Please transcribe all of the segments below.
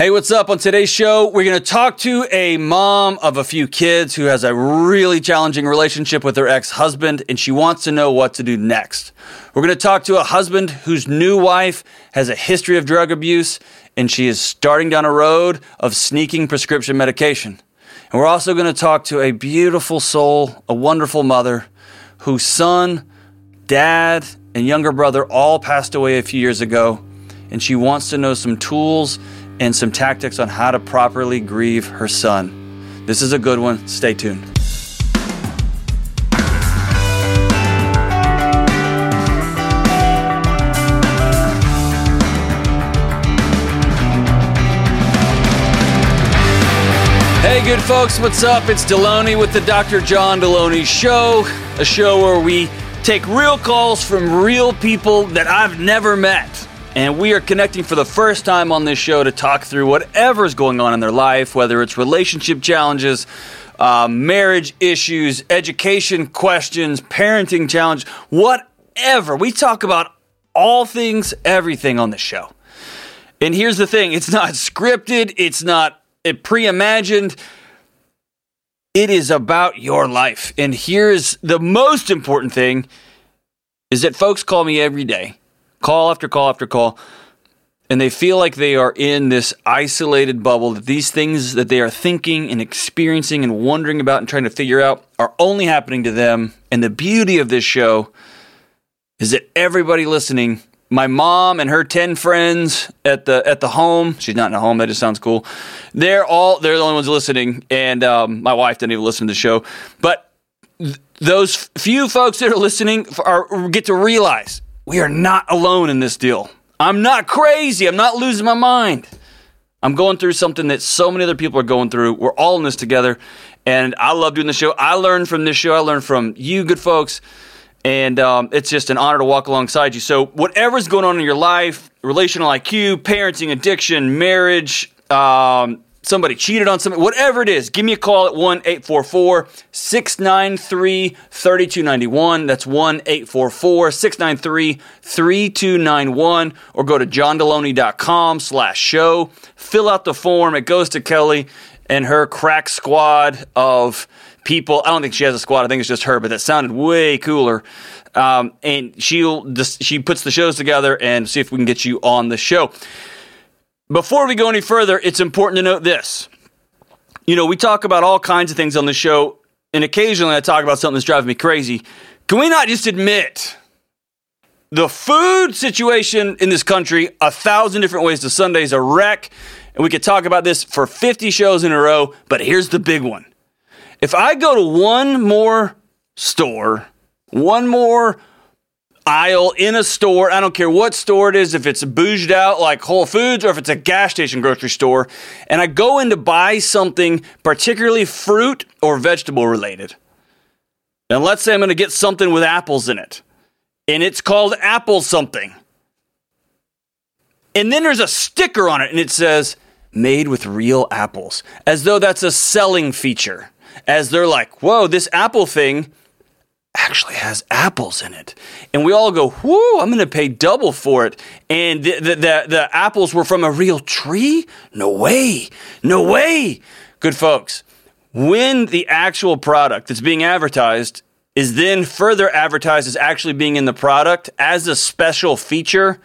Hey, what's up? On today's show, we're going to talk to a mom of a few kids who has a really challenging relationship with her ex husband, and she wants to know what to do next. We're going to talk to a husband whose new wife has a history of drug abuse, and she is starting down a road of sneaking prescription medication. And we're also going to talk to a beautiful soul, a wonderful mother, whose son, dad, and younger brother all passed away a few years ago, and she wants to know some tools and some tactics on how to properly grieve her son. This is a good one. Stay tuned. Hey, good folks, what's up? It's Delony with the Dr. John Delony Show, a show where we take real calls from real people that I've never met. And we are connecting for the first time on this show to talk through whatever's going on in their life, whether it's relationship challenges, uh, marriage issues, education questions, parenting challenge, whatever. We talk about all things, everything on this show. And here's the thing it's not scripted, it's not pre imagined. It is about your life. And here's the most important thing is that folks call me every day call after call after call, and they feel like they are in this isolated bubble, that these things that they are thinking and experiencing and wondering about and trying to figure out are only happening to them. And the beauty of this show is that everybody listening my mom and her 10 friends at the at the home she's not in a home that just sounds cool they're all they're the only ones listening and um, my wife didn't even listen to the show but th- those few folks that are listening are get to realize we are not alone in this deal. I'm not crazy. I'm not losing my mind. I'm going through something that so many other people are going through. We're all in this together. And I love doing the show. I learned from this show. I learned from you, good folks. And um, it's just an honor to walk alongside you. So, whatever's going on in your life relational IQ, parenting, addiction, marriage, um, somebody cheated on somebody, whatever it is, give me a call at 1 844 693 3291. That's 1 844 693 3291. Or go to johndelony.com slash show. Fill out the form. It goes to Kelly and her crack squad of people. I don't think she has a squad. I think it's just her, but that sounded way cooler. Um, and she'll just, she puts the shows together and see if we can get you on the show. Before we go any further, it's important to note this. You know, we talk about all kinds of things on the show, and occasionally I talk about something that's driving me crazy. Can we not just admit the food situation in this country, a thousand different ways to Sunday's a wreck, and we could talk about this for 50 shows in a row, but here's the big one. If I go to one more store, one more aisle in a store. I don't care what store it is, if it's bouged out like Whole Foods or if it's a gas station grocery store, and I go in to buy something, particularly fruit or vegetable related. And let's say I'm going to get something with apples in it, and it's called apple something. And then there's a sticker on it, and it says, made with real apples, as though that's a selling feature. As they're like, whoa, this apple thing actually has apples in it. And we all go, whoo, I'm going to pay double for it. And the, the, the, the, apples were from a real tree? No way. No way. Good folks, when the actual product that's being advertised is then further advertised as actually being in the product as a special feature,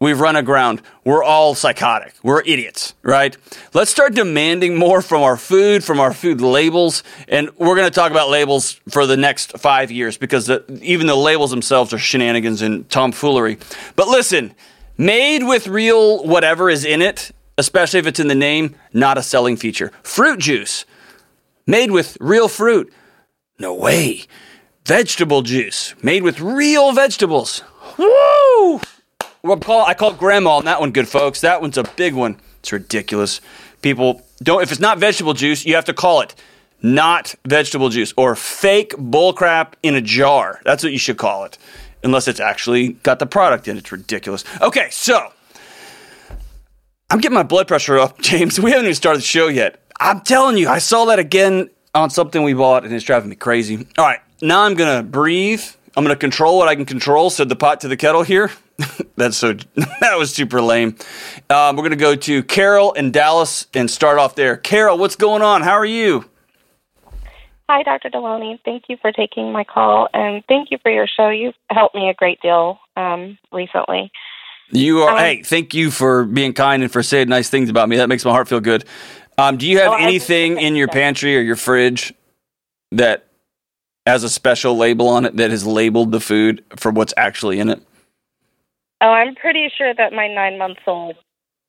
We've run aground. We're all psychotic. We're idiots, right? Let's start demanding more from our food, from our food labels. And we're going to talk about labels for the next five years because the, even the labels themselves are shenanigans and tomfoolery. But listen, made with real whatever is in it, especially if it's in the name, not a selling feature. Fruit juice, made with real fruit. No way. Vegetable juice, made with real vegetables. Woo! Call, I call grandma on that one good, folks. That one's a big one. It's ridiculous. People don't, if it's not vegetable juice, you have to call it not vegetable juice or fake bullcrap in a jar. That's what you should call it, unless it's actually got the product in. It's ridiculous. Okay, so I'm getting my blood pressure up, James. We haven't even started the show yet. I'm telling you, I saw that again on something we bought and it's driving me crazy. All right, now I'm going to breathe. I'm going to control what I can control, said the pot to the kettle here. That's so. That was super lame. Um, we're gonna go to Carol in Dallas and start off there. Carol, what's going on? How are you? Hi, Dr. Delony. Thank you for taking my call, and thank you for your show. You've helped me a great deal um, recently. You are. Um, hey, thank you for being kind and for saying nice things about me. That makes my heart feel good. Um, do you have oh, anything in your pantry or your fridge that has a special label on it that has labeled the food for what's actually in it? Oh, I'm pretty sure that my nine months old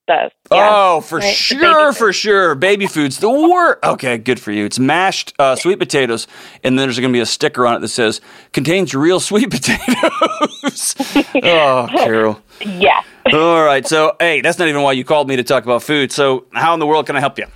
does. Yeah. Oh, for right? sure, for sure. Baby food's the worst. Okay, good for you. It's mashed uh, sweet potatoes, and then there's going to be a sticker on it that says contains real sweet potatoes. oh, Carol. Yeah. All right. So, hey, that's not even why you called me to talk about food. So, how in the world can I help you?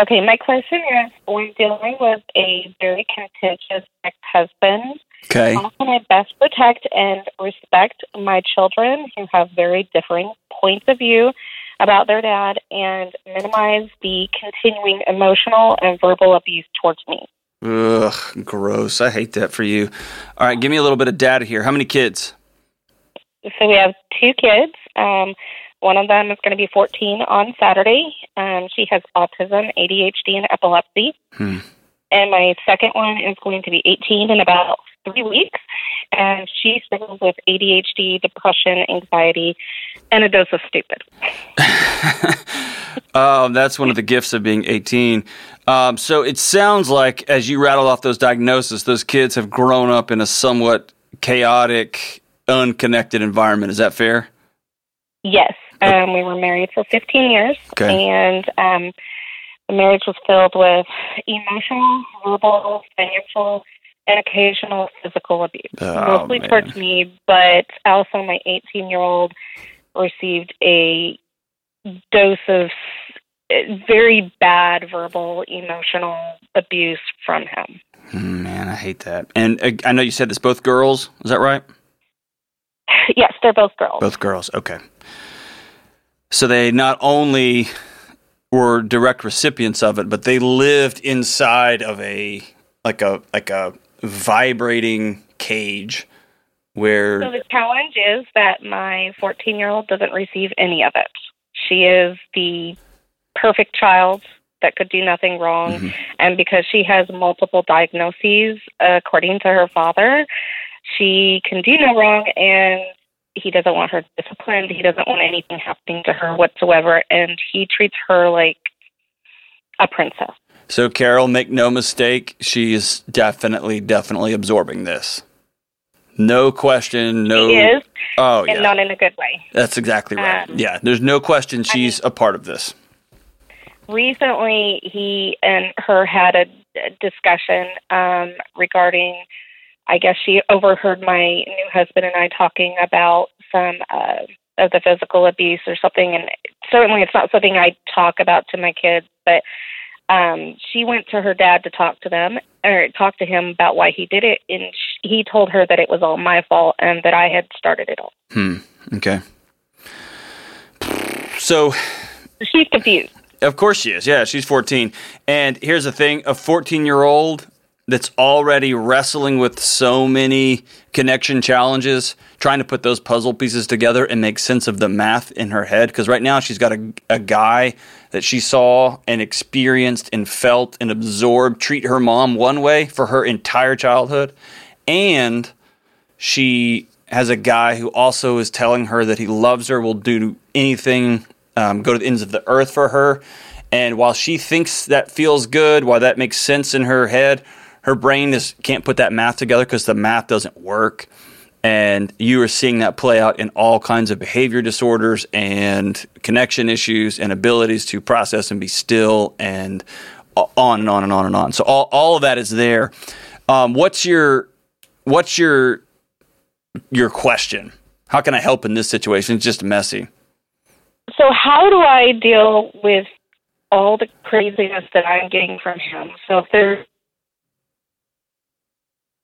Okay, my question is when dealing with a very contentious ex husband, okay. how can I best protect and respect my children who have very differing points of view about their dad and minimize the continuing emotional and verbal abuse towards me? Ugh, gross. I hate that for you. All right, give me a little bit of data here. How many kids? So we have two kids. Um, one of them is going to be 14 on Saturday. Um, she has autism, ADHD, and epilepsy. Hmm. And my second one is going to be 18 in about three weeks. And she struggles with ADHD, depression, anxiety, and a dose of stupid. um, that's one of the gifts of being 18. Um, so it sounds like, as you rattle off those diagnoses, those kids have grown up in a somewhat chaotic, unconnected environment. Is that fair? Yes. Um, we were married for 15 years, okay. and um, the marriage was filled with emotional, verbal, financial, and occasional physical abuse, oh, mostly man. towards me. But also, my 18 year old received a dose of very bad verbal, emotional abuse from him. Man, I hate that. And uh, I know you said this both girls. Is that right? Yes, they're both girls. Both girls. Okay. So they not only were direct recipients of it, but they lived inside of a like a like a vibrating cage where So the challenge is that my 14-year-old doesn't receive any of it. She is the perfect child that could do nothing wrong mm-hmm. and because she has multiple diagnoses according to her father, she can do no wrong and he doesn't want her disciplined. He doesn't want anything happening to her whatsoever. And he treats her like a princess. So, Carol, make no mistake, she is definitely, definitely absorbing this. No question. No. She is. Oh, yeah. And not in a good way. That's exactly right. Um, yeah. There's no question she's I mean, a part of this. Recently, he and her had a discussion um, regarding I guess she overheard my new husband and I talking about some uh, of the physical abuse or something. And certainly it's not something I talk about to my kids, but um, she went to her dad to talk to them or talk to him about why he did it. And sh- he told her that it was all my fault and that I had started it all. Hmm. Okay. So she's confused. Of course she is. Yeah, she's 14. And here's the thing a 14 year old that's already wrestling with so many connection challenges, trying to put those puzzle pieces together and make sense of the math in her head. Because right now she's got a, a guy that she saw and experienced and felt and absorbed treat her mom one way for her entire childhood. And she has a guy who also is telling her that he loves her, will do anything, um, go to the ends of the earth for her. And while she thinks that feels good, while that makes sense in her head, her brain is can't put that math together because the math doesn't work. And you are seeing that play out in all kinds of behavior disorders and connection issues and abilities to process and be still and on and on and on and on. So all, all of that is there. Um, what's your what's your your question? How can i help in this situation? It's just messy. So how do i deal with all the craziness that i'm getting from him? So if there's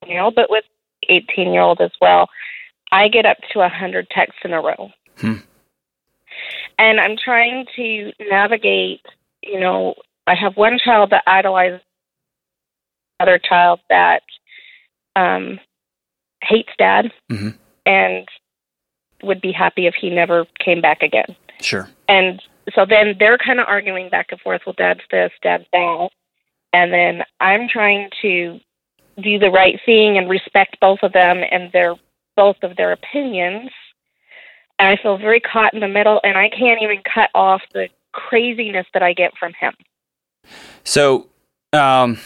year old, but with 18 year old as well, I get up to 100 texts in a row. Hmm. And I'm trying to navigate, you know, I have one child that idolizes another child that um, hates dad. Mm-hmm. And would be happy if he never came back again. Sure. And so then they're kind of arguing back and forth. Well, dad's this, dad's that. And then I'm trying to do the right thing and respect both of them and their both of their opinions. And I feel very caught in the middle, and I can't even cut off the craziness that I get from him. So, um,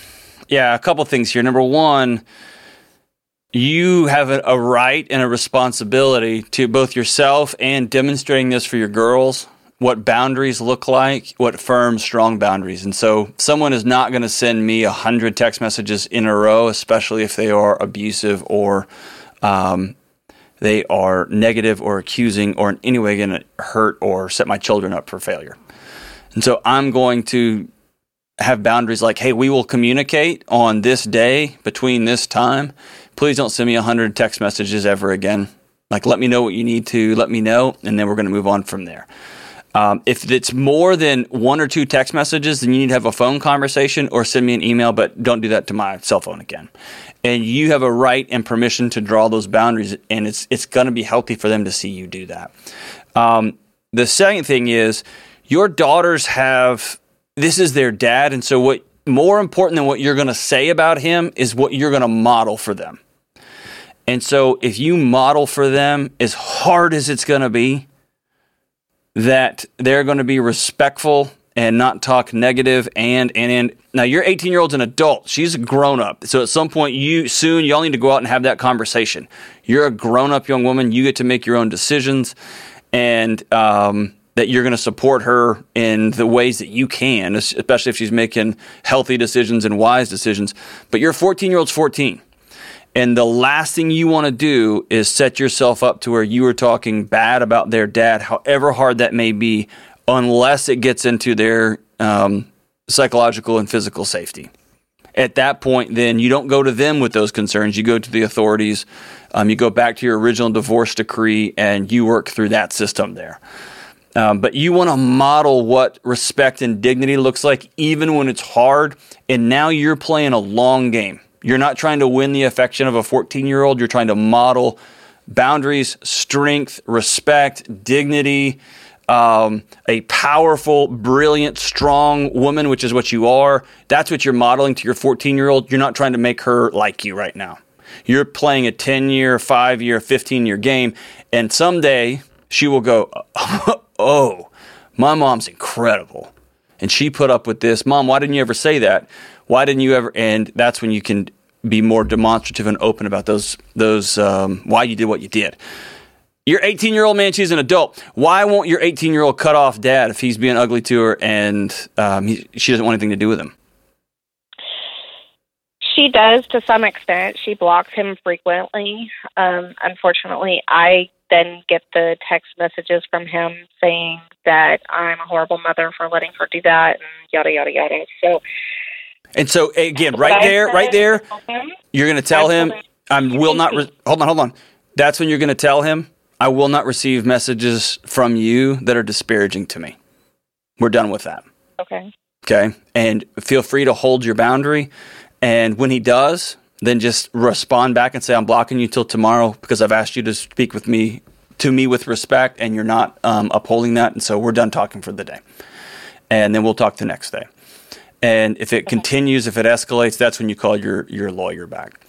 yeah, a couple things here. Number one, you have a, a, right and a responsibility to both yourself and demonstrating this for your girls what boundaries look like, what firm, strong boundaries. And so, someone is not going to send me a hundred text messages in a row, especially if they are abusive or um, they are negative or accusing or in any way going to hurt or set my children up for failure. And so, I'm going to have boundaries like, hey, we will communicate on this day between this time. Please don't send me a hundred text messages ever again. Like, let me know what you need to let me know, and then we're going to move on from there. Um, if it's more than one or two text messages, then you need to have a phone conversation or send me an email, but don't do that to my cell phone again. And you have a right and permission to draw those boundaries, and it's it's going to be healthy for them to see you do that. Um, the second thing is your daughters have this is their dad, and so what more important than what you're going to say about him is what you're going to model for them. And so if you model for them as hard as it's going to be, that they're going to be respectful and not talk negative and and and. Now your 18 year old's an adult. She's a grown up so at some point you soon y'all need to go out and have that conversation. You're a grown up young woman. You get to make your own decisions and um, that you're going to support her in the ways that you can especially if she's making healthy decisions and wise decisions. But your 14 year old's 14 and the last thing you want to do is set yourself up to where you are talking bad about their dad, however hard that may be, unless it gets into their um, psychological and physical safety. At that point, then you don't go to them with those concerns. You go to the authorities. Um, you go back to your original divorce decree and you work through that system there. Um, but you want to model what respect and dignity looks like, even when it's hard. And now you're playing a long game. You're not trying to win the affection of a 14 year old. You're trying to model boundaries, strength, respect, dignity, um, a powerful, brilliant, strong woman, which is what you are. That's what you're modeling to your 14 year old. You're not trying to make her like you right now. You're playing a 10 year, 5 year, 15 year game. And someday she will go, Oh, my mom's incredible. And she put up with this. Mom, why didn't you ever say that? Why didn't you ever? And that's when you can be more demonstrative and open about those those um, why you did what you did. Your 18 year old man, she's an adult. Why won't your 18 year old cut off dad if he's being ugly to her and um, he, she doesn't want anything to do with him? She does to some extent. She blocks him frequently. Um, unfortunately, I then get the text messages from him saying that I'm a horrible mother for letting her do that and yada yada yada. So and so again, right there, right there, you're going to tell him, "I will not." Re- hold on, hold on. That's when you're going to tell him, "I will not receive messages from you that are disparaging to me." We're done with that. Okay. Okay, and feel free to hold your boundary. And when he does, then just respond back and say, "I'm blocking you till tomorrow because I've asked you to speak with me to me with respect, and you're not um, upholding that, and so we're done talking for the day." And then we'll talk the next day. And if it continues, if it escalates, that's when you call your your lawyer back.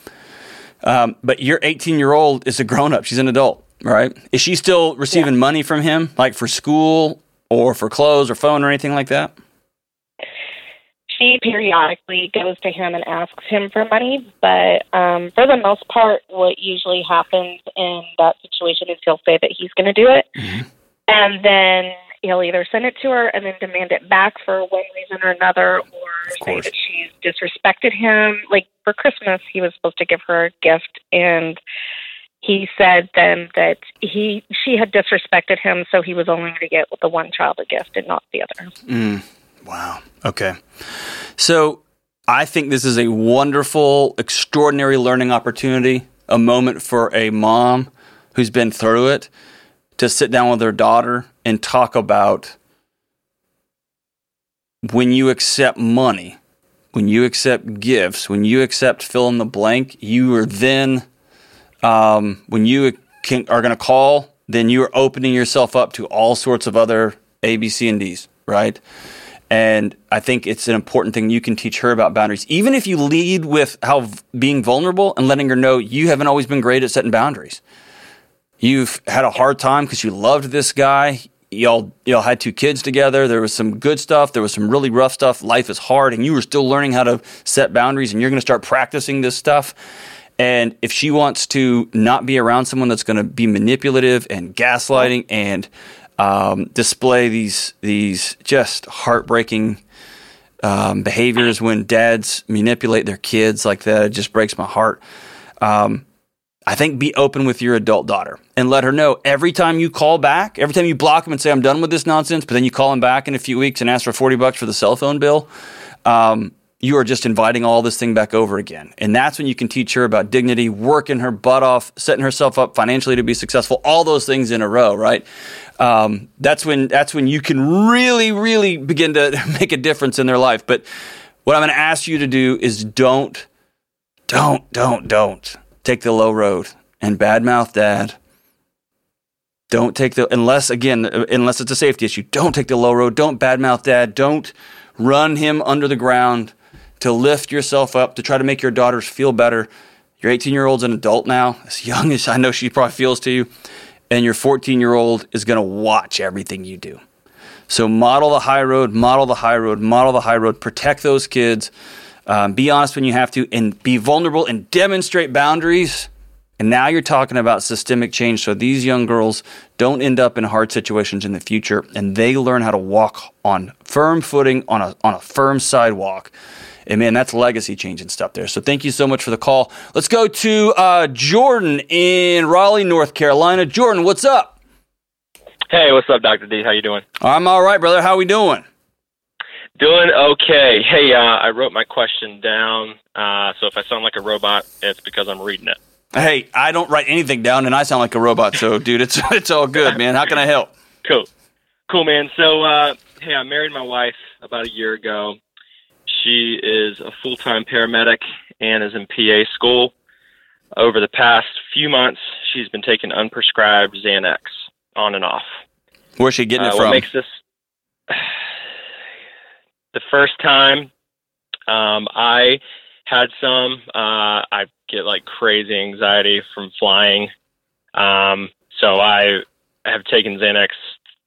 Um, but your 18 year old is a grown up; she's an adult, right? Is she still receiving yeah. money from him, like for school or for clothes or phone or anything like that? She periodically goes to him and asks him for money, but um, for the most part, what usually happens in that situation is he'll say that he's going to do it, mm-hmm. and then he'll either send it to her and then demand it back for one reason or another, or say that she's disrespected him. Like for Christmas, he was supposed to give her a gift, and he said then that he she had disrespected him, so he was only going to get the one child a gift and not the other. Mm. Wow. Okay. So I think this is a wonderful, extraordinary learning opportunity, a moment for a mom who's been through it to sit down with her daughter and talk about when you accept money, when you accept gifts, when you accept fill in the blank, you are then, um, when you can, are going to call then you're opening yourself up to all sorts of other A, B, C, and D's, right? And I think it's an important thing you can teach her about boundaries. Even if you lead with how being vulnerable and letting her know you haven't always been great at setting boundaries. You've had a hard time because you loved this guy. Y'all, y'all had two kids together. There was some good stuff. There was some really rough stuff. Life is hard, and you were still learning how to set boundaries. And you're going to start practicing this stuff. And if she wants to not be around someone that's going to be manipulative and gaslighting and um, display these these just heartbreaking um, behaviors when dads manipulate their kids like that. It just breaks my heart. Um, I think be open with your adult daughter and let her know every time you call back, every time you block them and say, I'm done with this nonsense, but then you call them back in a few weeks and ask for 40 bucks for the cell phone bill. Um, you are just inviting all this thing back over again. And that's when you can teach her about dignity, working her butt off, setting herself up financially to be successful, all those things in a row, right? Um, that's when that's when you can really, really begin to make a difference in their life. But what I'm going to ask you to do is don't, don't, don't, don't take the low road and badmouth dad. Don't take the unless again unless it's a safety issue. Don't take the low road. Don't badmouth dad. Don't run him under the ground to lift yourself up, to try to make your daughters feel better. Your 18 year old's an adult now, as young as I know she probably feels to you, and your 14 year old is going to watch everything you do. So model the high road, model the high road, model the high road, protect those kids, um, be honest when you have to, and be vulnerable and demonstrate boundaries. And now you're talking about systemic change. So these young girls don't end up in hard situations in the future and they learn how to walk on firm footing on a, on a firm sidewalk and man, that's legacy changing stuff there. So thank you so much for the call. Let's go to uh, Jordan in Raleigh, North Carolina. Jordan, what's up? Hey, what's up, Dr. D? How you doing? I'm all right, brother. How we doing? Doing okay. Hey, uh, I wrote my question down. Uh, so if I sound like a robot, it's because I'm reading it. Hey, I don't write anything down, and I sound like a robot. So, dude, it's it's all good, man. How can I help? Cool, cool, man. So, uh, hey, I married my wife about a year ago. She is a full time paramedic and is in PA school. Over the past few months, she's been taking unprescribed Xanax on and off. Where's she getting it uh, from? What makes this the first time um, I had some, uh, I get like crazy anxiety from flying. Um, so I have taken Xanax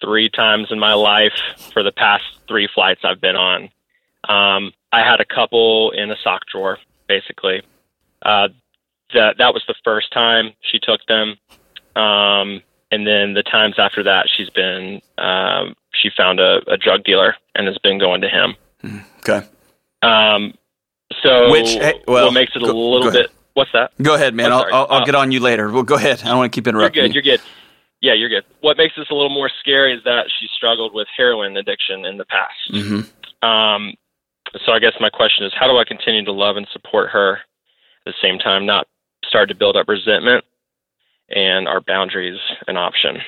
three times in my life for the past three flights I've been on. Um, I had a couple in a sock drawer, basically. Uh, that that was the first time she took them, um, and then the times after that, she's been um, she found a, a drug dealer and has been going to him. Okay. Um, so which hey, well, what makes it a go, little go bit? What's that? Go ahead, man. I'll, I'll, I'll uh, get on you later. Well, go ahead. I don't want to keep interrupting. You're good. You. You're good. Yeah, you're good. What makes this a little more scary is that she struggled with heroin addiction in the past. Mm-hmm. Um, so I guess my question is, how do I continue to love and support her at the same time, not start to build up resentment and our boundaries an option?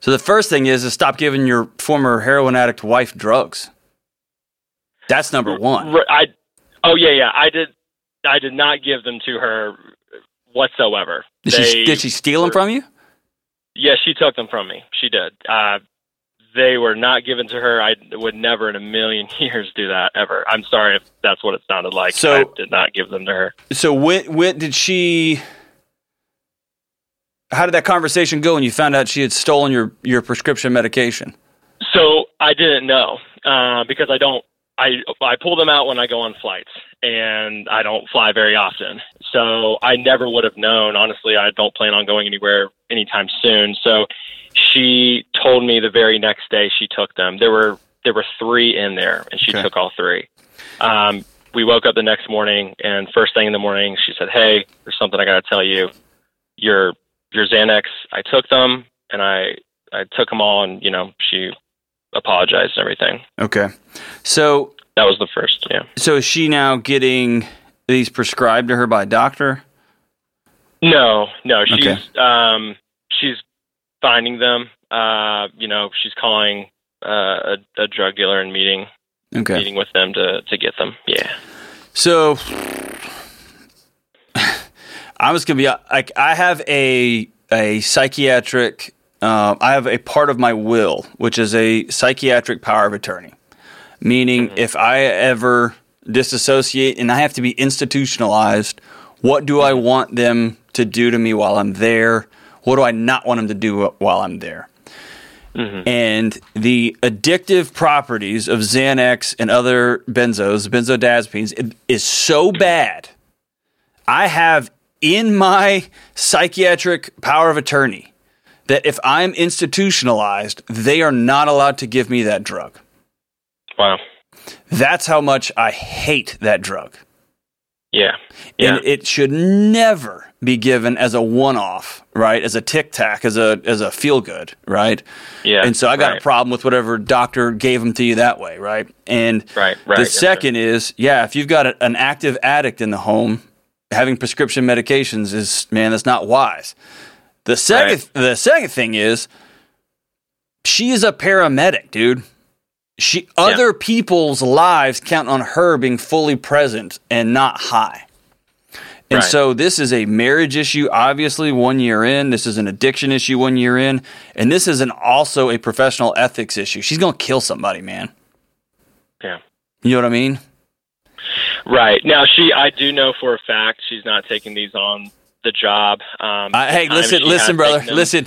So the first thing is to stop giving your former heroin addict wife drugs. That's number one. I, oh yeah, yeah. I did. I did not give them to her whatsoever. Did they she did she steal them from you? Yes, she took them from me. She did. Uh, they were not given to her. I would never in a million years do that ever. I'm sorry if that's what it sounded like. So I did not give them to her. So when when did she? How did that conversation go when you found out she had stolen your your prescription medication? So I didn't know uh, because I don't. I I pull them out when I go on flights, and I don't fly very often. So I never would have known. Honestly, I don't plan on going anywhere anytime soon. So she told me the very next day she took them. There were there were three in there, and she okay. took all three. Um, we woke up the next morning, and first thing in the morning, she said, "Hey, there's something I got to tell you. Your your Xanax, I took them, and I I took them all, and you know, she apologized and everything. Okay, so that was the first. Yeah. So is she now getting these prescribed to her by a doctor? No, no, she's okay. um, she's finding them. Uh, you know, she's calling uh, a, a drug dealer and meeting okay. meeting with them to to get them. Yeah. So I was gonna be like, I have a a psychiatric uh, I have a part of my will, which is a psychiatric power of attorney, meaning mm-hmm. if I ever disassociate and I have to be institutionalized, what do I want them to do to me while I'm there? What do I not want them to do while I'm there? Mm-hmm. And the addictive properties of Xanax and other benzos, benzodiazepines, is so bad. I have in my psychiatric power of attorney that if I'm institutionalized, they are not allowed to give me that drug. Wow. That's how much I hate that drug. Yeah. yeah. And it should never be given as a one-off, right? As a tic tac, as a as a feel good, right? Yeah. And so I got right. a problem with whatever doctor gave them to you that way, right? And right, right, the second is, yeah, if you've got a, an active addict in the home, having prescription medications is man, that's not wise. The second right. the second thing is she is a paramedic, dude. She other people's lives count on her being fully present and not high. And right. so this is a marriage issue, obviously, one year in. This is an addiction issue, one year in. And this is an also a professional ethics issue. She's going to kill somebody, man. Yeah. You know what I mean? Right. Now, she, I do know for a fact she's not taking these on the job. Um, uh, hey, listen, listen, brother. Listen.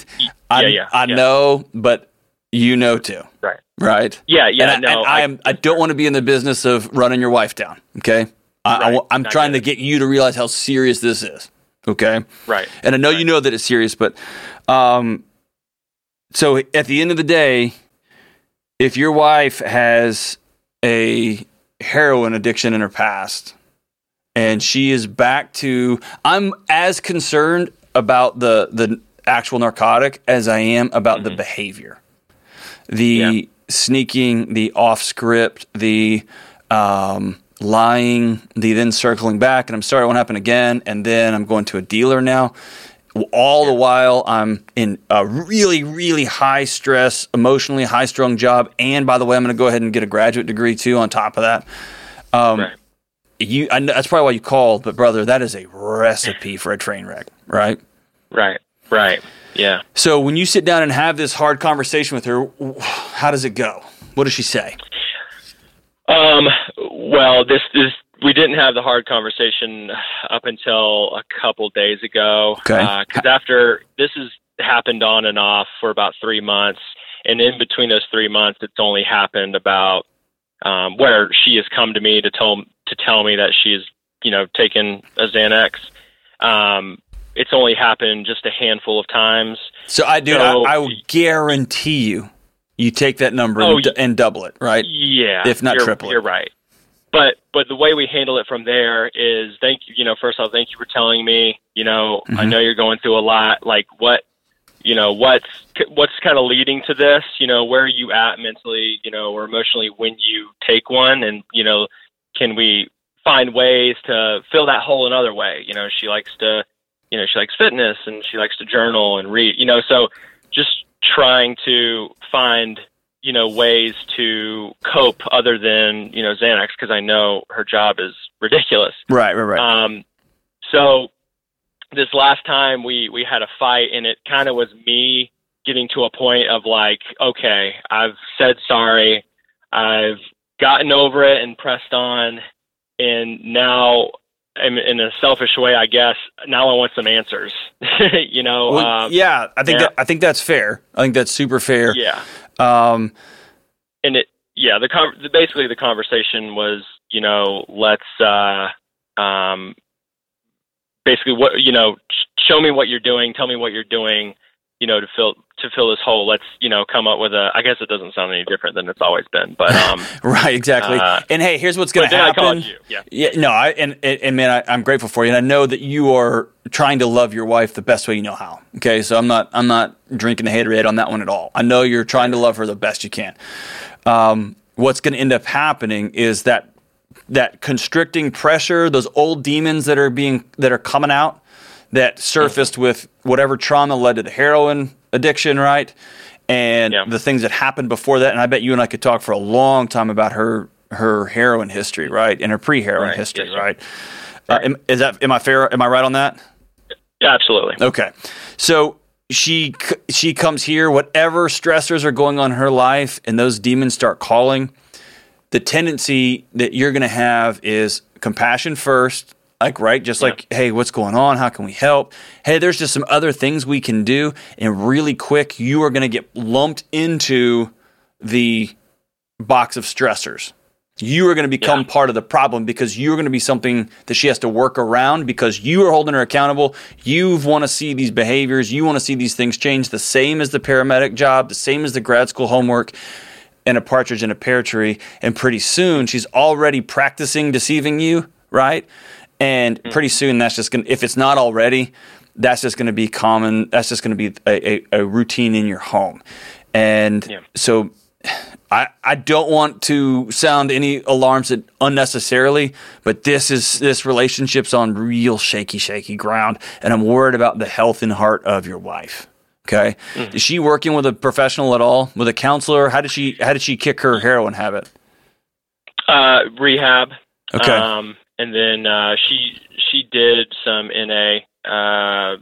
I, yeah, yeah, I yeah. know, but you know too. Right. Right. Yeah, yeah. And no, I, I, I don't want to be in the business of running your wife down. Okay. I, right. am trying to get you to realize how serious this is. Okay. Right. And I know right. you know that it's serious, but um, so at the end of the day, if your wife has a heroin addiction in her past and she is back to, I'm as concerned about the the actual narcotic as I am about mm-hmm. the behavior, the yeah. sneaking, the off script, the um, lying, the then circling back, and I'm sorry it won't happen again, and then I'm going to a dealer now. All the while, I'm in a really, really high stress, emotionally high strung job, and by the way, I'm going to go ahead and get a graduate degree too on top of that. Um, right. You, I know, that's probably why you called, but brother, that is a recipe for a train wreck, right? Right, right, yeah. So when you sit down and have this hard conversation with her, how does it go? What does she say? Um, well, this is we didn't have the hard conversation up until a couple days ago. Okay. Because uh, after this has happened on and off for about three months, and in between those three months, it's only happened about um, where she has come to me to tell to tell me that she's you know taken a Xanax. Um, it's only happened just a handful of times. So I do. So, I, I will guarantee you you take that number oh, and, and, double it, right? Yeah, if not triple it. You're right. But but the way we handle it from there is thank you. You know, first off, thank you for telling me. You know, mm-hmm. I know you're going through a lot. Like what, you know, what's what's kind of leading to this? You know, where are you at mentally? You know, or emotionally when you take one, and you know, can we find ways to fill that hole another way? You know, she likes to, you know, she likes fitness and she likes to journal and read. You know, so just trying to find you know ways to cope other than you know Xanax because I know her job is ridiculous. Right, right, right. Um, so this last time we we had a fight and it kind of was me getting to a point of like, okay, I've said sorry, I've gotten over it and pressed on, and now in, in a selfish way, I guess. Now I want some answers. you know. Well, um, yeah, I think yeah. That, I think that's fair. I think that's super fair. Yeah. Um, and it, yeah, the, con- basically the conversation was, you know, let's, uh, um, basically what you know, show me what you're doing, tell me what you're doing, you know, to fill to fill this hole, let's you know come up with a. I guess it doesn't sound any different than it's always been, but um, right, exactly. Uh, and hey, here's what's going to happen. Yeah. yeah, no, I and and, man, I, am grateful for you, and I know that you are trying to love your wife the best way you know how. Okay, so I'm not I'm not drinking the haterade on that one at all. I know you're trying to love her the best you can. Um, what's going to end up happening is that that constricting pressure, those old demons that are being that are coming out that surfaced with whatever trauma led to the heroin addiction, right? And yeah. the things that happened before that. And I bet you and I could talk for a long time about her her heroin history, right? And her pre-heroin right. history, yes, right? Uh, am, is that am I fair? Am I right on that? Yeah, absolutely. Okay, so she she comes here whatever stressors are going on in her life and those demons start calling the tendency that you're going to have is compassion first like right just yeah. like hey what's going on how can we help hey there's just some other things we can do and really quick you are going to get lumped into the box of stressors you are going to become yeah. part of the problem because you're going to be something that she has to work around because you are holding her accountable. You want to see these behaviors. You want to see these things change the same as the paramedic job, the same as the grad school homework and a partridge in a pear tree. And pretty soon she's already practicing deceiving you, right? And mm. pretty soon that's just going to, if it's not already, that's just going to be common. That's just going to be a, a, a, routine in your home. And yeah. so I, I don't want to sound any alarms unnecessarily, but this is this relationship's on real shaky, shaky ground, and I'm worried about the health and heart of your wife. Okay, mm-hmm. is she working with a professional at all, with a counselor? How did she how did she kick her heroin habit? Uh, rehab. Okay, um, and then uh, she she did some NA. Uh,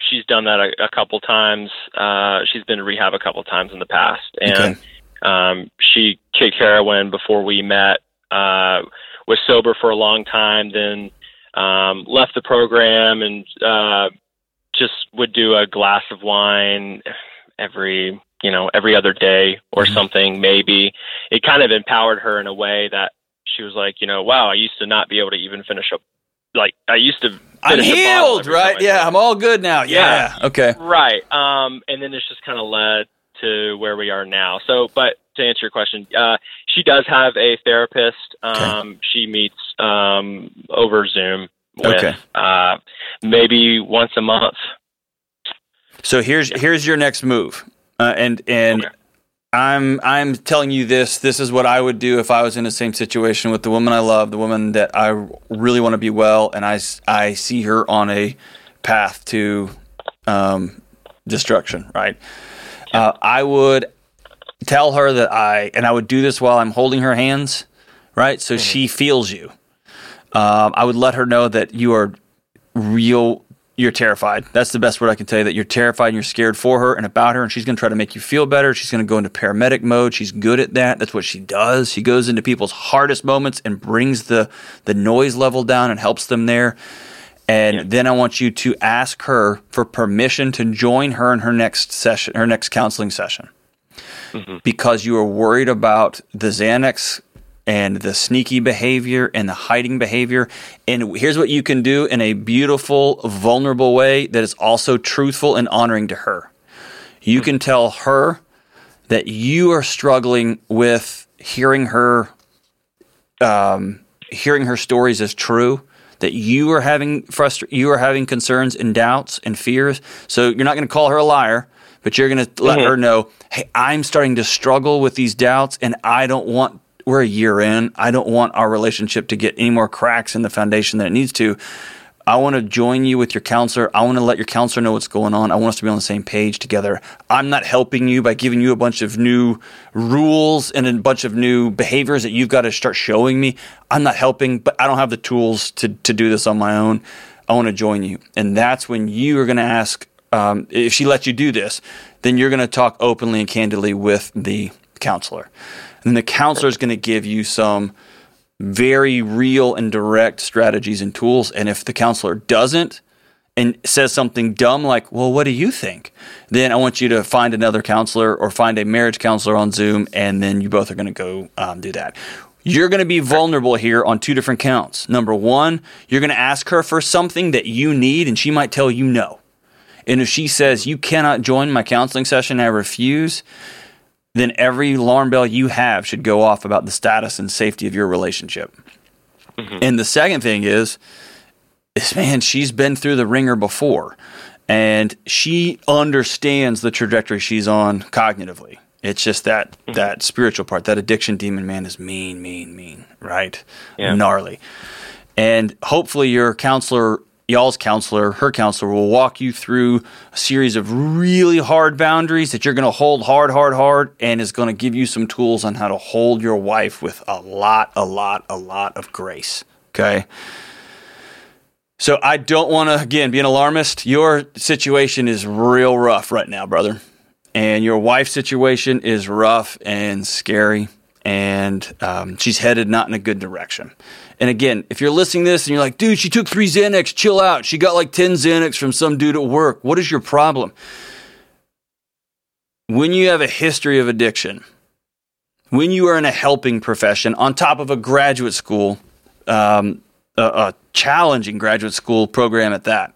she's done that a, a couple times. Uh, she's been to rehab a couple times in the past, and. Okay um, she kicked heroin before we met. Uh, was sober for a long time, then um, left the program and uh, just would do a glass of wine every you know every other day or mm-hmm. something. Maybe it kind of empowered her in a way that she was like, you know, wow, I used to not be able to even finish up. Like I used to. I'm healed, right? Yeah, I'm all good now. Yeah. yeah. Okay. Right. Um, and then it's just kind of led to where we are now. So, but to answer your question, uh, she does have a therapist. Um, okay. She meets um, over Zoom with okay. uh, maybe once a month. So here's here's your next move, uh, and and okay. I'm I'm telling you this. This is what I would do if I was in the same situation with the woman I love, the woman that I really want to be well, and I I see her on a path to um, destruction. Right. Uh, I would tell her that I, and I would do this while I'm holding her hands, right? So mm-hmm. she feels you. Um, I would let her know that you are real, you're terrified. That's the best word I can tell you that you're terrified and you're scared for her and about her, and she's going to try to make you feel better. She's going to go into paramedic mode. She's good at that. That's what she does. She goes into people's hardest moments and brings the, the noise level down and helps them there. And yeah. then I want you to ask her for permission to join her in her next session, her next counseling session. Mm-hmm. Because you are worried about the Xanax and the sneaky behavior and the hiding behavior. And here's what you can do in a beautiful, vulnerable way that is also truthful and honoring to her. You can tell her that you are struggling with hearing her um, hearing her stories as true that you are having frustra- you are having concerns and doubts and fears. So you're not going to call her a liar, but you're going to let mm-hmm. her know, "Hey, I'm starting to struggle with these doubts and I don't want we're a year in. I don't want our relationship to get any more cracks in the foundation than it needs to. I want to join you with your counselor. I want to let your counselor know what's going on. I want us to be on the same page together. I'm not helping you by giving you a bunch of new rules and a bunch of new behaviors that you've got to start showing me. I'm not helping, but I don't have the tools to, to do this on my own. I want to join you. And that's when you are going to ask um, if she lets you do this, then you're going to talk openly and candidly with the counselor. And the counselor is going to give you some very real and direct strategies and tools. And if the counselor doesn't and says something dumb like, well, what do you think? Then I want you to find another counselor or find a marriage counselor on Zoom, and then you both are going to go um, do that. You're going to be vulnerable here on two different counts. Number one, you're going to ask her for something that you need, and she might tell you no. And if she says, you cannot join my counseling session, I refuse, then every alarm bell you have should go off about the status and safety of your relationship. Mm-hmm. And the second thing is, is, man, she's been through the wringer before and she understands the trajectory she's on cognitively. It's just that mm-hmm. that spiritual part, that addiction demon man is mean, mean, mean, right? Yeah. Gnarly. And hopefully your counselor y'all's counselor, her counselor, will walk you through a series of really hard boundaries that you're going to hold hard, hard, hard, and is going to give you some tools on how to hold your wife with a lot, a lot, a lot of grace. Okay. So I don't want to, again, be an alarmist. Your situation is real rough right now, brother. And your wife's situation is rough and scary. And um, she's headed not in a good direction. And again, if you're listening to this and you're like, dude, she took three Xanax, chill out. She got like 10 Xanax from some dude at work. What is your problem? When you have a history of addiction, when you are in a helping profession on top of a graduate school, um, a, a challenging graduate school program at that,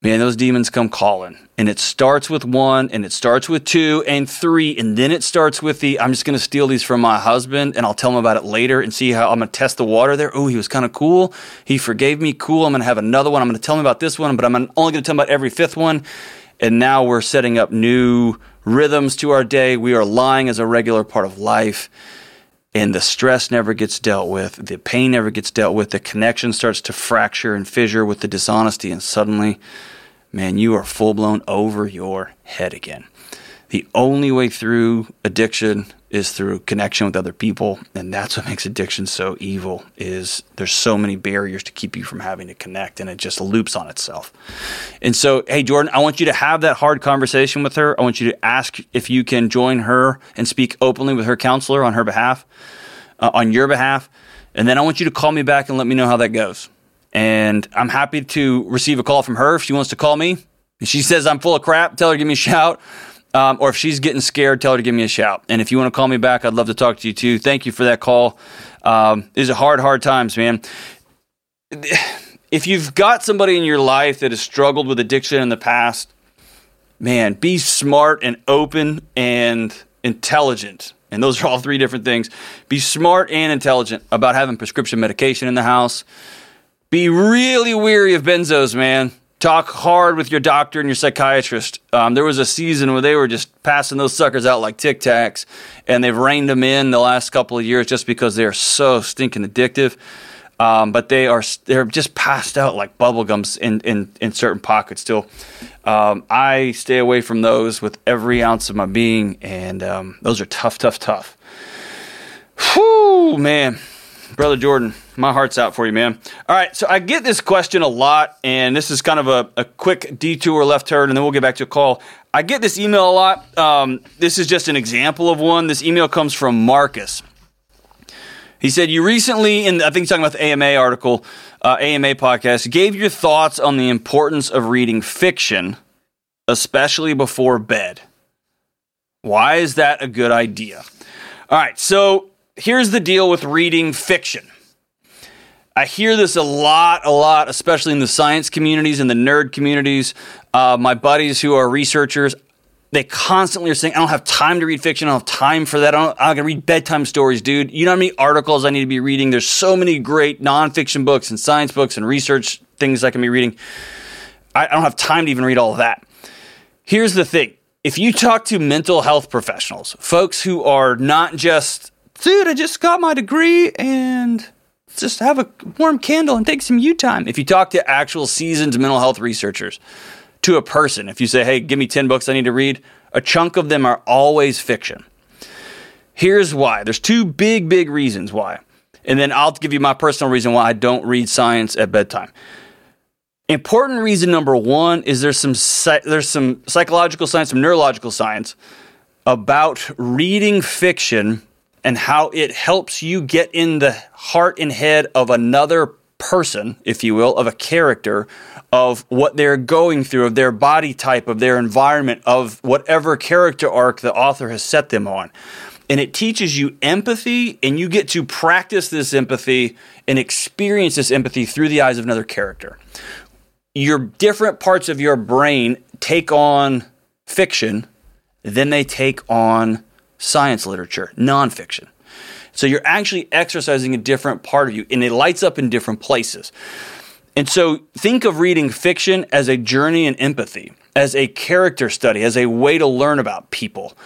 man, those demons come calling. And it starts with one, and it starts with two, and three, and then it starts with the I'm just going to steal these from my husband, and I'll tell him about it later and see how I'm going to test the water there. Oh, he was kind of cool. He forgave me. Cool. I'm going to have another one. I'm going to tell him about this one, but I'm only going to tell him about every fifth one. And now we're setting up new rhythms to our day. We are lying as a regular part of life and the stress never gets dealt with, the pain never gets dealt with, the connection starts to fracture and fissure with the dishonesty, and suddenly, man, you are full blown over your head again. The only way through addiction is through connection with other people and that's what makes addiction so evil is there's so many barriers to keep you from having to connect and it just loops on itself. And so hey jordan i want you to have that hard conversation with her. I want you to ask if you can join her and speak openly with her counselor on her behalf uh, on your behalf. And then i want you to call me back and let me know how that goes. And i'm happy to receive a call from her if she wants to call me. If she says i'm full of crap tell her give me a shout um, or if she's getting scared, tell her to give me a shout. And if you want to call me back, I'd love to talk to you too. Thank you for that call. Um, these are hard, hard times, man. If you've got somebody in your life that has struggled with addiction in the past, man, be smart and open and intelligent. And those are all three different things. Be smart and intelligent about having prescription medication in the house. Be really weary of benzos, man talk hard with your doctor and your psychiatrist. Um, there was a season where they were just passing those suckers out like Tic Tacs, and they've reined them in the last couple of years just because they are so stinking addictive. Um, but they are they're just passed out like bubblegums in, in, in certain pockets still. Um, I stay away from those with every ounce of my being, and um, those are tough, tough, tough. Whew, man. Brother Jordan, my heart's out for you, man. All right, so I get this question a lot, and this is kind of a, a quick detour left turn, and then we'll get back to a call. I get this email a lot. Um, this is just an example of one. This email comes from Marcus. He said, You recently, in I think he's talking about the AMA article, uh, AMA podcast, gave your thoughts on the importance of reading fiction, especially before bed. Why is that a good idea? All right, so here's the deal with reading fiction. I hear this a lot, a lot, especially in the science communities and the nerd communities. Uh, my buddies who are researchers, they constantly are saying, I don't have time to read fiction. I don't have time for that. I don't, I can read bedtime stories, dude. You know how many articles I need to be reading? There's so many great nonfiction books and science books and research things I can be reading. I, I don't have time to even read all of that. Here's the thing if you talk to mental health professionals, folks who are not just dude, I just got my degree and just have a warm candle and take some you time. If you talk to actual seasoned mental health researchers, to a person, if you say, hey, give me 10 books I need to read, a chunk of them are always fiction. Here's why. There's two big, big reasons why. And then I'll give you my personal reason why I don't read science at bedtime. Important reason number one is there's some there's some psychological science, some neurological science about reading fiction and how it helps you get in the heart and head of another person, if you will, of a character, of what they're going through, of their body type, of their environment, of whatever character arc the author has set them on. And it teaches you empathy, and you get to practice this empathy and experience this empathy through the eyes of another character. Your different parts of your brain take on fiction, then they take on science literature, nonfiction. So you're actually exercising a different part of you, and it lights up in different places. And so think of reading fiction as a journey in empathy, as a character study, as a way to learn about people,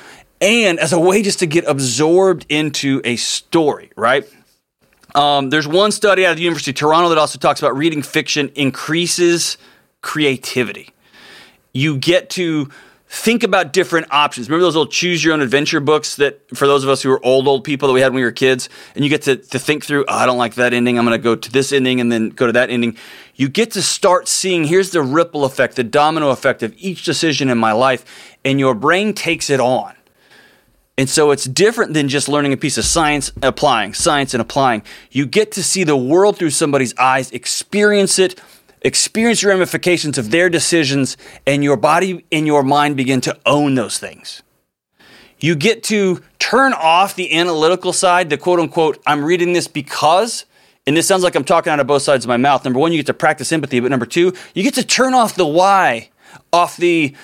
and as a way just to get absorbed into a story, right? Um, there's one study out of the University of Toronto that also talks about reading fiction increases creativity. You get to think about different options. Remember those little choose your own adventure books that for those of us who are old, old people that we had when we were kids, and you get to, to think through, oh, I don't like that ending. I'm going to go to this ending and then go to that ending. You get to start seeing here's the ripple effect, the domino effect of each decision in my life, and your brain takes it on. And so it's different than just learning a piece of science, applying science and applying. You get to see the world through somebody's eyes, experience it, experience the ramifications of their decisions, and your body and your mind begin to own those things. You get to turn off the analytical side, the quote unquote, I'm reading this because, and this sounds like I'm talking out of both sides of my mouth. Number one, you get to practice empathy, but number two, you get to turn off the why, off the,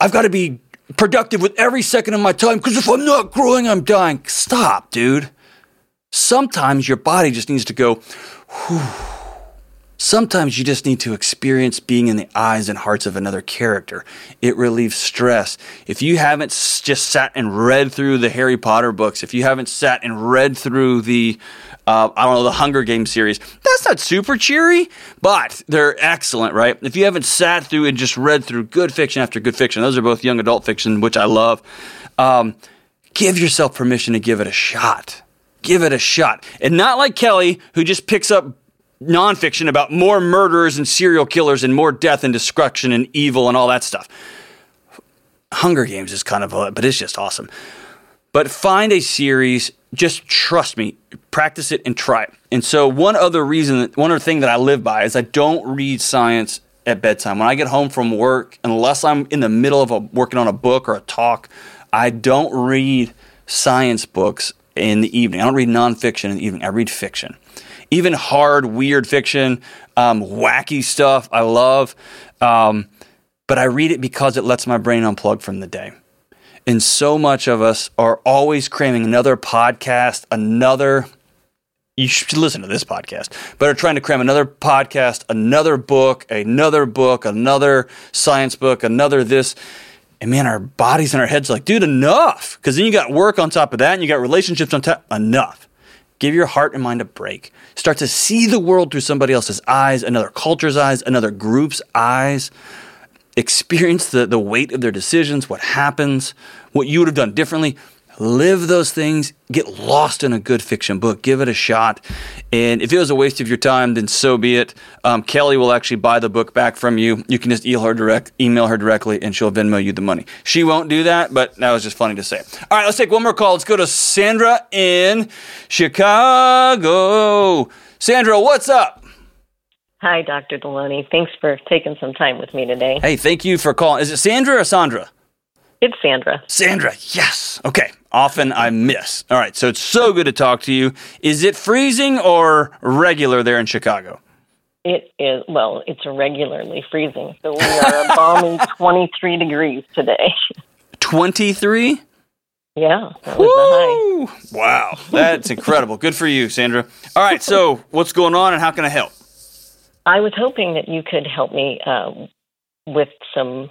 I've got to be productive with every second of my time because if I'm not growing, I'm dying. Stop, dude. Sometimes your body just needs to go, whew Sometimes you just need to experience being in the eyes and hearts of another character. It relieves stress. If you haven't just sat and read through the Harry Potter books, if you haven't sat and read through the, uh, I don't know, the Hunger Games series, that's not super cheery, but they're excellent, right? If you haven't sat through and just read through good fiction after good fiction, those are both young adult fiction, which I love. Um, give yourself permission to give it a shot. Give it a shot. And not like Kelly, who just picks up nonfiction about more murderers and serial killers and more death and destruction and evil and all that stuff. Hunger Games is kind of a, but it's just awesome. But find a series, just trust me, practice it and try it. And so, one other reason, one other thing that I live by is I don't read science at bedtime. When I get home from work, unless I'm in the middle of a, working on a book or a talk, I don't read science books in the evening. I don't read nonfiction in the evening. I read fiction even hard, weird fiction, um, wacky stuff. I love. Um, but I read it because it lets my brain unplug from the day. And so much of us are always cramming another podcast, another. You should listen to this podcast, but are trying to cram another podcast, another book, another book, another science book, another this. And man, our bodies and our heads are like, dude, enough. Because then you got work on top of that and you got relationships on top. Enough. Give your heart and mind a break. Start to see the world through somebody else's eyes, another culture's eyes, another group's eyes. Experience the, the weight of their decisions, what happens, what you would have done differently live those things, get lost in a good fiction book, give it a shot. And if it was a waste of your time, then so be it. Um, Kelly will actually buy the book back from you. You can just email her direct, email her directly, and she'll Venmo you the money. She won't do that, but that was just funny to say. All right, let's take one more call. Let's go to Sandra in Chicago. Sandra, what's up? Hi, Dr. Delony. Thanks for taking some time with me today. Hey, thank you for calling. Is it Sandra or Sandra? It's Sandra. Sandra, yes. Okay. Often I miss. All right. So it's so good to talk to you. Is it freezing or regular there in Chicago? It is, well, it's regularly freezing. So we are a balmy 23 degrees today. 23? Yeah. That was Wow. That's incredible. Good for you, Sandra. All right. So what's going on and how can I help? I was hoping that you could help me uh, with some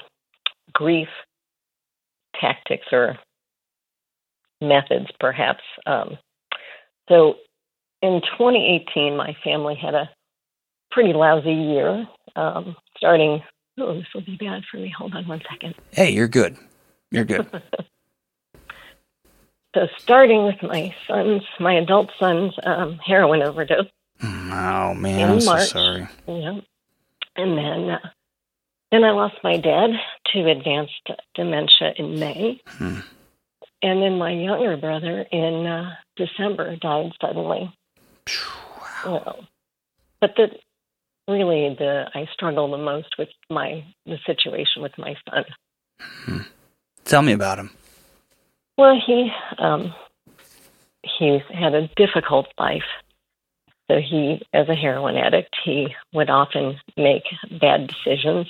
grief tactics or methods, perhaps. Um, so in 2018, my family had a pretty lousy year. Um, starting, oh, this will be bad for me. Hold on one second. Hey, you're good. You're good. so starting with my son's, my adult son's um, heroin overdose. Oh man, I'm March, so sorry. Yeah, and then uh, then I lost my dad to advanced dementia in May. Hmm. And then my younger brother in uh, December died suddenly. Wow. But the really the I struggle the most with my the situation with my son. Hmm. Tell me about him. Well, he um, he's had a difficult life. So he, as a heroin addict, he would often make bad decisions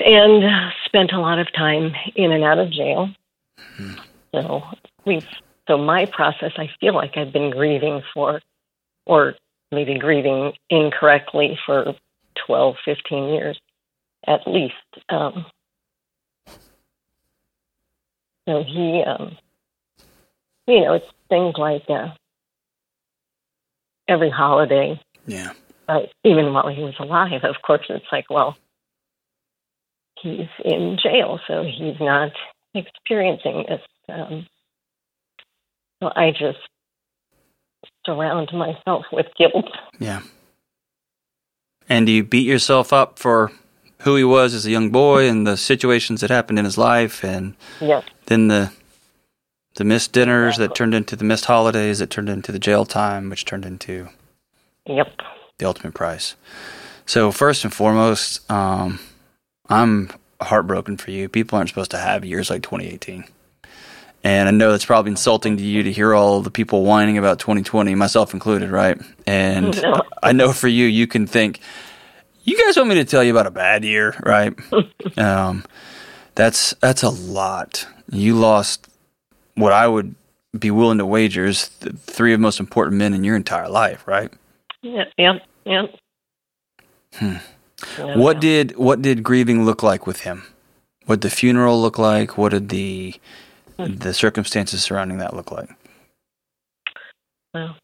and spent a lot of time in and out of jail. Mm-hmm. So we've so my process, I feel like I've been grieving for, or maybe grieving incorrectly for 12, 15 years at least. Um, so he, um, you know, it's things like uh, every holiday. Yeah. Uh, even while he was alive, of course, it's like, well, he's in jail, so he's not experiencing this. Um, so I just surround myself with guilt. Yeah. And do you beat yourself up for who he was as a young boy and the situations that happened in his life and yes. then the the missed dinners exactly. that turned into the missed holidays that turned into the jail time which turned into Yep. The ultimate price. So first and foremost, um, I'm heartbroken for you. People aren't supposed to have years like 2018. And I know that's probably insulting to you to hear all the people whining about 2020, myself included, right? And no. I know for you, you can think, you guys want me to tell you about a bad year, right? um, that's that's a lot. You lost what I would be willing to wager is the three of the most important men in your entire life, right? Yep, yep, yep. Hmm. What did what did grieving look like with him? What did the funeral look like? What did the hmm. the circumstances surrounding that look like? Well,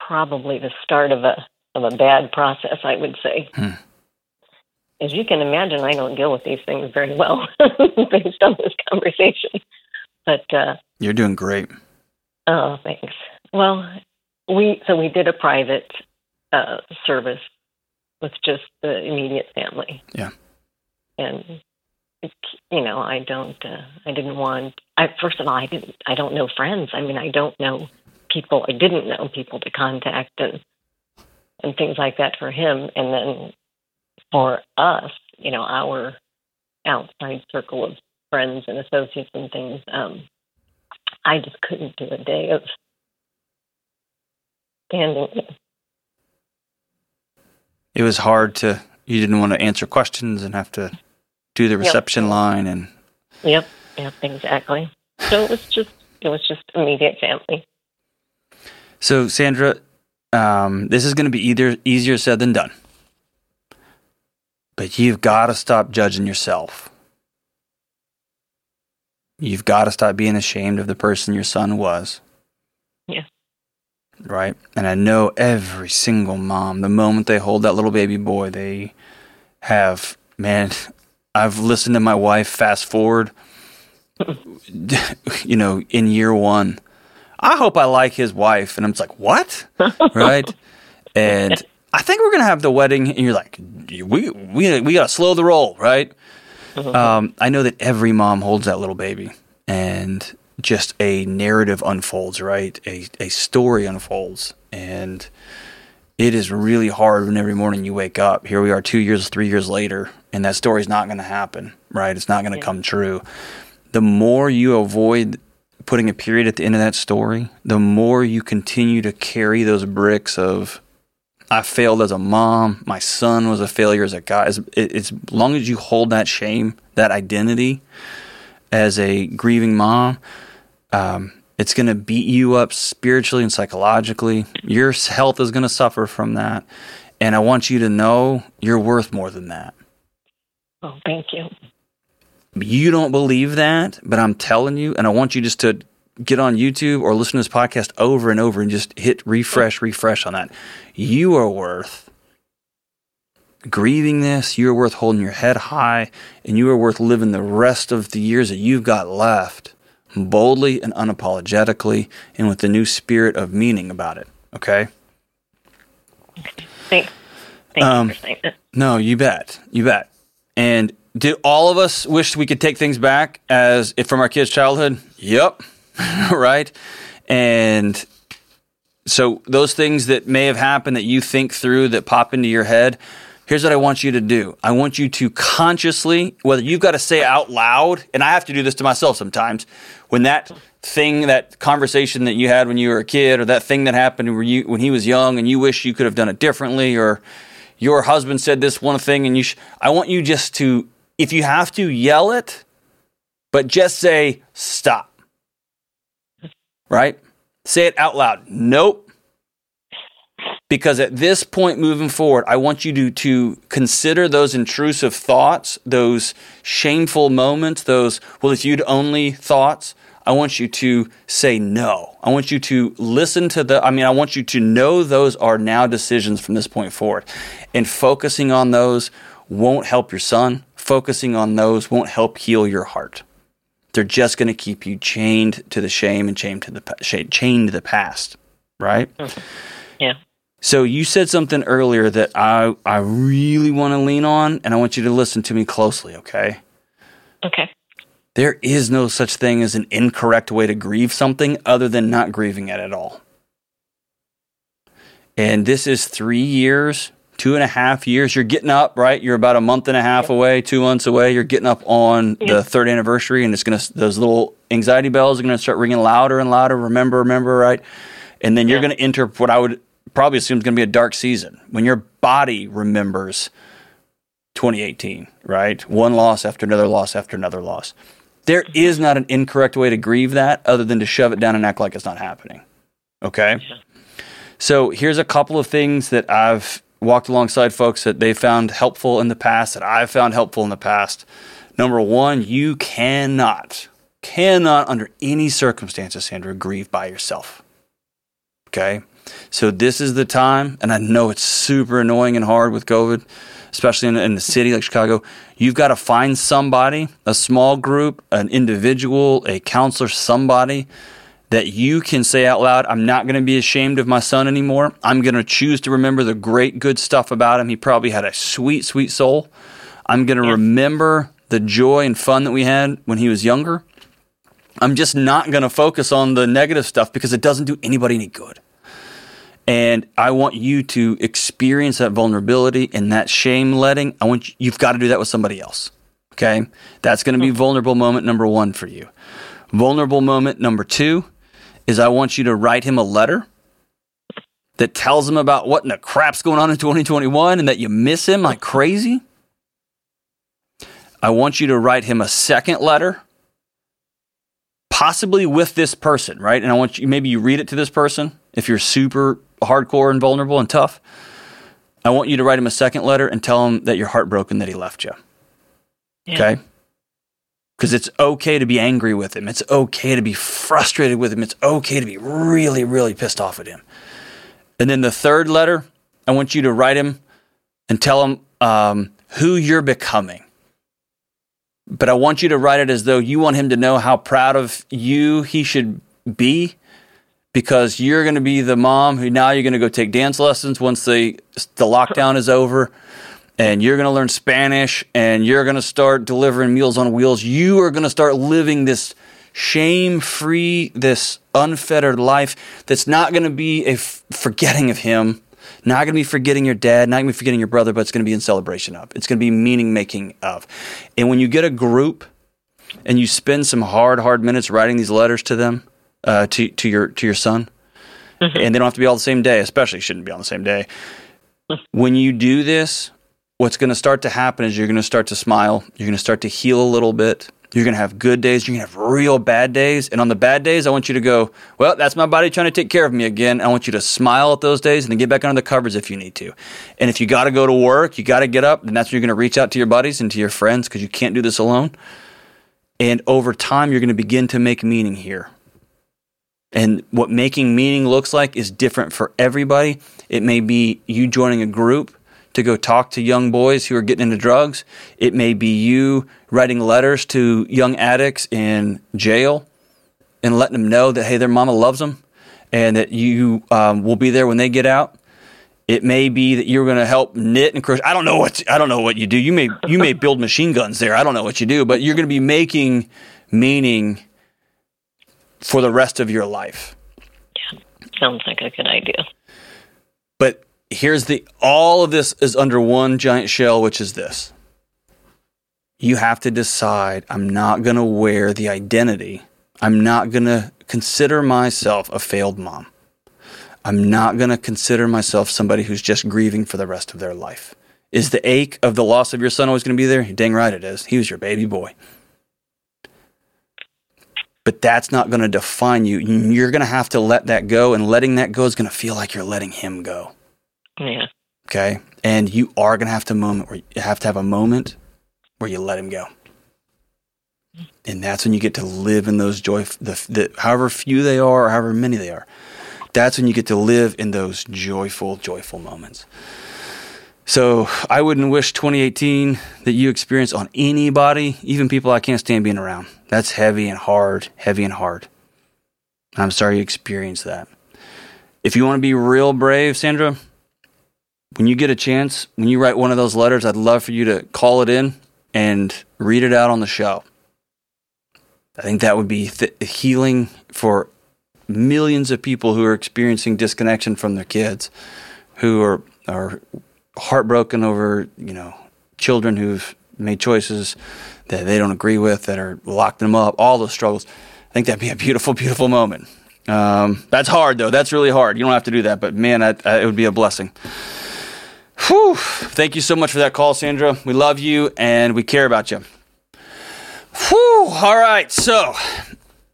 probably the start of a of a bad process, I would say. Hmm. As you can imagine, I don't deal with these things very well based on this conversation. But uh, you're doing great. Oh, thanks. Well, we so we did a private uh, service with just the immediate family. Yeah. And you know, I don't. Uh, I didn't want. I first of all, I didn't. I don't know friends. I mean, I don't know people. I didn't know people to contact and and things like that for him. And then for us, you know, our outside circle of friends and associates and things, um, I just couldn't do a day of standing it was hard to you didn't want to answer questions and have to do the reception yep. line and yep yep exactly. So it was just it was just immediate family. So sandra um, this is going to be either easier said than done. But you've got to stop judging yourself. You've got to stop being ashamed of the person your son was. Yeah right? And I know every single mom, the moment they hold that little baby boy, they have, man, I've listened to my wife fast forward, you know, in year one. I hope I like his wife. And I'm just like, what? right? And I think we're going to have the wedding. And you're like, we, we, we got to slow the roll, right? Um, I know that every mom holds that little baby. And just a narrative unfolds, right? A, a story unfolds. And it is really hard when every morning you wake up. Here we are two years, three years later, and that story's not going to happen, right? It's not going to yeah. come true. The more you avoid putting a period at the end of that story, the more you continue to carry those bricks of, I failed as a mom, my son was a failure as a guy. As, as long as you hold that shame, that identity as a grieving mom, um, it's going to beat you up spiritually and psychologically. Your health is going to suffer from that. And I want you to know you're worth more than that. Oh, thank you. You don't believe that, but I'm telling you, and I want you just to get on YouTube or listen to this podcast over and over and just hit refresh, refresh on that. You are worth grieving this. You are worth holding your head high, and you are worth living the rest of the years that you've got left boldly and unapologetically and with the new spirit of meaning about it. Okay? Thanks. Thank um, you. No, you bet. You bet. And did all of us wish we could take things back as if from our kids' childhood? Yep. right? And so those things that may have happened that you think through that pop into your head, Here's what I want you to do. I want you to consciously, whether you've got to say out loud, and I have to do this to myself sometimes, when that thing, that conversation that you had when you were a kid, or that thing that happened when, you, when he was young and you wish you could have done it differently, or your husband said this one thing and you, sh- I want you just to, if you have to, yell it, but just say, stop. Right? Say it out loud. Nope because at this point moving forward, I want you to, to consider those intrusive thoughts, those shameful moments, those, well, if you'd only thoughts. I want you to say no. I want you to listen to the, I mean, I want you to know those are now decisions from this point forward. And focusing on those won't help your son focusing on those won't help heal your heart. They're just going to keep you chained to the shame and chained to the chained to the past, right? Mm-hmm. So you said something earlier that I I really want to lean on, and I want you to listen to me closely, okay? Okay. There is no such thing as an incorrect way to grieve something other than not grieving it at all. And this is three years, two and a half years. You're getting up, right? You're about a month and a half away, two months away. You're getting up on the third anniversary, and it's gonna those little anxiety bells are gonna start ringing louder and louder. Remember, remember, right? And then you're gonna enter what I would probably assume is gonna be a dark season when your body remembers 2018, right? One loss after another loss after another loss. There is not an incorrect way to grieve that other than to shove it down and act like it's not happening. Okay? So here's a couple of things that I've walked alongside folks that they found helpful in the past, that I've found helpful in the past. Number one, you cannot, cannot under any circumstances, Sandra, grieve by yourself. Okay? So this is the time, and I know it's super annoying and hard with COVID especially in, in the city like Chicago, you've got to find somebody, a small group, an individual, a counselor, somebody that you can say out loud, I'm not going to be ashamed of my son anymore. I'm going to choose to remember the great, good stuff about him. He probably had a sweet, sweet soul. I'm going to yeah. remember the joy and fun that we had when he was younger. I'm just not going to focus on the negative stuff because it doesn't do anybody any good. And I want you to experience that vulnerability and that shame letting. I want you, you've got to do that with somebody else. Okay. That's going to be hmm. vulnerable moment number one for you. Vulnerable moment number two is I want you to write him a letter that tells him about what in the crap's going on in 2021 and that you miss him like crazy. I want you to write him a second letter, possibly with this person, right? And I want you, maybe you read it to this person if you're super hardcore and vulnerable and tough, I want you to write him a second letter and tell him that you're heartbroken that he left you. Yeah. Okay? Because it's okay to be angry with him. It's okay to be frustrated with him. It's okay to be really, really pissed off at him. And then the third letter, I want you to write him and tell him um, who you're becoming. But I want you to write it as though you want him to know how proud of you he should be because you're going to be the mom who now you're going to go take dance lessons once the the lockdown is over and you're going to learn Spanish and you're going to start delivering meals on wheels. You are going to start living this shame free, this unfettered life that's not going to be a f- forgetting of him, not going to be forgetting your dad, not going to be forgetting your brother, but it's going to be in celebration of. It's going to be meaning making of. And when you get a group and you spend some hard, hard minutes writing these letters to them, uh, to to your to your son, mm-hmm. and they don't have to be all the same day. Especially shouldn't be on the same day. when you do this, what's going to start to happen is you're going to start to smile. You're going to start to heal a little bit. You're going to have good days. You're going to have real bad days. And on the bad days, I want you to go, well, that's my body trying to take care of me again. I want you to smile at those days and then get back under the covers if you need to. And if you got to go to work, you got to get up, then that's when you're going to reach out to your buddies and to your friends because you can't do this alone. And over time, you're going to begin to make meaning here. And what making meaning looks like is different for everybody. It may be you joining a group to go talk to young boys who are getting into drugs. It may be you writing letters to young addicts in jail and letting them know that, hey, their mama loves them and that you um, will be there when they get out. It may be that you're going to help knit and crochet. I don't know what I don't know what you do. You may you may build machine guns there. I don't know what you do, but you're going to be making meaning for the rest of your life. Yeah, sounds like a good idea. But here's the all of this is under one giant shell, which is this. You have to decide I'm not going to wear the identity. I'm not going to consider myself a failed mom. I'm not going to consider myself somebody who's just grieving for the rest of their life. Is the ache of the loss of your son always going to be there? Dang right it is. He was your baby boy but that's not going to define you. You're going to have to let that go, and letting that go is going to feel like you're letting him go. Yeah. Okay. And you are going to have to moment where you have to have a moment where you let him go. And that's when you get to live in those joy, the, the, however few they are or however many they are. That's when you get to live in those joyful, joyful moments. So I wouldn't wish 2018 that you experience on anybody, even people I can't stand being around. That's heavy and hard, heavy and hard. I'm sorry you experienced that. If you want to be real brave, Sandra, when you get a chance, when you write one of those letters, I'd love for you to call it in and read it out on the show. I think that would be th- healing for millions of people who are experiencing disconnection from their kids, who are are heartbroken over you know children who've made choices that they don't agree with that are locking them up. All those struggles. I think that'd be a beautiful, beautiful moment. Um, that's hard though. That's really hard. You don't have to do that, but man, I, I, it would be a blessing. Whew. Thank you so much for that call, Sandra. We love you and we care about you. Whew. All right, so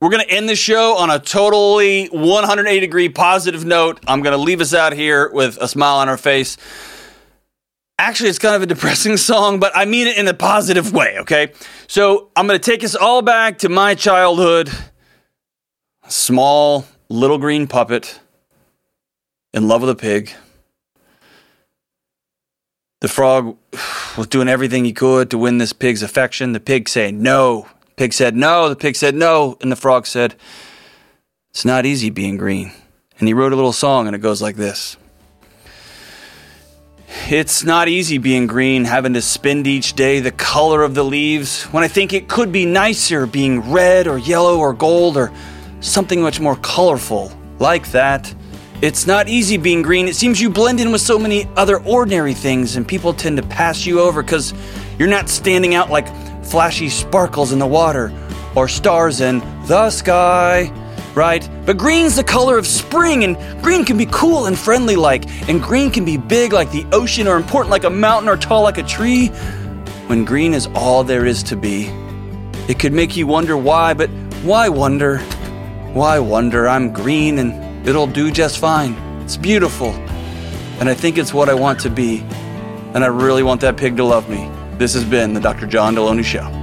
we're going to end the show on a totally 180 degree positive note. I'm going to leave us out here with a smile on our face. Actually, it's kind of a depressing song, but I mean it in a positive way, okay? So I'm to take us all back to my childhood. Small little green puppet in love with a pig. The frog was doing everything he could to win this pig's affection. The pig said no. Pig said no. The pig said no. And the frog said, It's not easy being green. And he wrote a little song, and it goes like this It's not easy being green, having to spend each day the color of the leaves, when I think it could be nicer being red or yellow or gold or something much more colorful like that. It's not easy being green. It seems you blend in with so many other ordinary things, and people tend to pass you over because you're not standing out like flashy sparkles in the water or stars in the sky, right? But green's the color of spring, and green can be cool and friendly like, and green can be big like the ocean, or important like a mountain, or tall like a tree. When green is all there is to be, it could make you wonder why, but why wonder? Why wonder? I'm green and It'll do just fine. It's beautiful. And I think it's what I want to be. And I really want that pig to love me. This has been the Dr. John Delony Show.